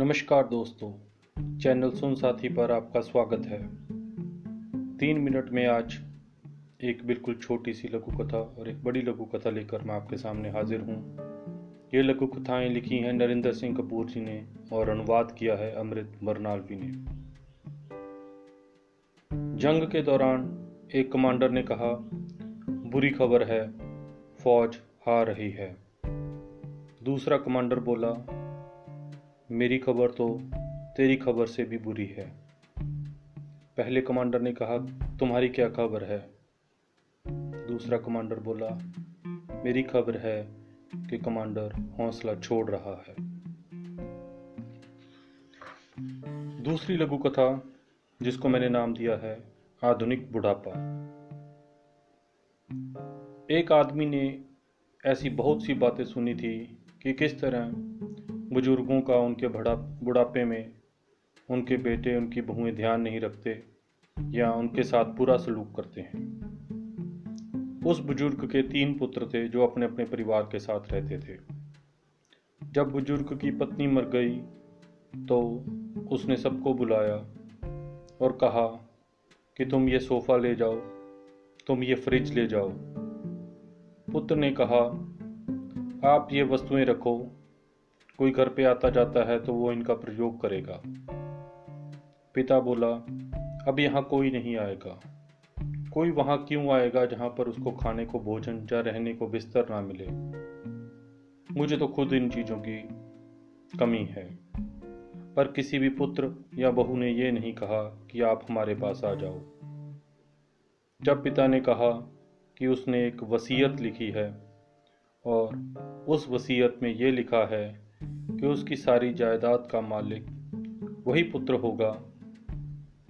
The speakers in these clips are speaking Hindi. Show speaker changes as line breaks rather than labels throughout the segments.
नमस्कार दोस्तों, चैनल सुन साथी पर आपका स्वागत है। तीन मिनट में आज एक बिल्कुल छोटी सी लघु कथा और एक बड़ी लघु कथा लेकर मैं आपके सामने हाजिर हूँ। ये लघु कथाएँ लिखी हैं नरेंद्र सिंह कपूर जी ने और अनुवाद किया है अमृत बरनालवी ने। जंग के दौरान एक कमांडर ने कहा, बुरी खबर है, फौज हार रही है। दूसरा कमांडर बोला मेरी खबर तो तेरी खबर से भी बुरी है। पहले कमांडर ने कहा, तुम्हारी क्या खबर है? दूसरा कमांडर बोला, मेरी खबर है कि कमांडर हौसला छोड़ रहा है। दूसरी लघु कथा जिसको मैंने नाम दिया है, आधुनिक बुढ़ापा। एक आदमी ने ऐसी बहुत सी बातें सुनी थी कि किस तरह बुज़ुर्गों का उनके बड़ा बुढ़ापे में उनके बेटे, उनकी बहुएँ ध्यान नहीं रखते या उनके साथ बुरा सलूक करते हैं। उस बुज़ुर्ग के तीन पुत्र थे जो अपने अपने परिवार के साथ रहते थे। जब बुज़ुर्ग की पत्नी मर गई तो उसने सबको बुलाया और कहा कि तुम ये सोफ़ा ले जाओ, तुम ये फ्रिज ले जाओ। पुत्र ने कहा, आप ये वस्तुएँ रखो कोई घर पे आता जाता है तो वो इनका प्रयोग करेगा। पिता बोला, अब यहाँ कोई नहीं आएगा। कोई वहाँ क्यों आएगा जहाँ पर उसको खाने को, भोजन या रहने को बिस्तर ना मिले? मुझे तो खुद इन चीज़ों की कमी है। पर किसी भी पुत्र या बहू ने यह नहीं कहा कि आप हमारे पास आ जाओ। जब पिता ने कहा कि उसने एक वसीयत लिखी है और उस वसीयत में यह लिखा है कि उसकी सारी जायदाद का मालिक वही पुत्र होगा,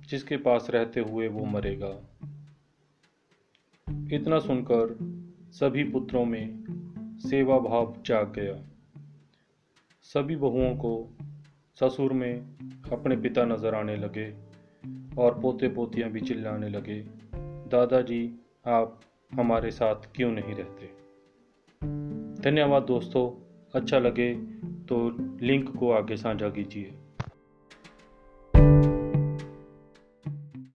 जिसके पास रहते हुए वो मरेगा। इतना सुनकर सभी पुत्रों में सेवा भाव जाग गया। सभी बहुओं को ससुर में अपने पिता नज़र आने लगे और पोते पोतियाँ भी चिल्लाने लगे, दादाजी, आप हमारे साथ क्यों नहीं रहते? धन्यवाद दोस्तों अच्छा लगे तो लिंक को आगे साझा कीजिए।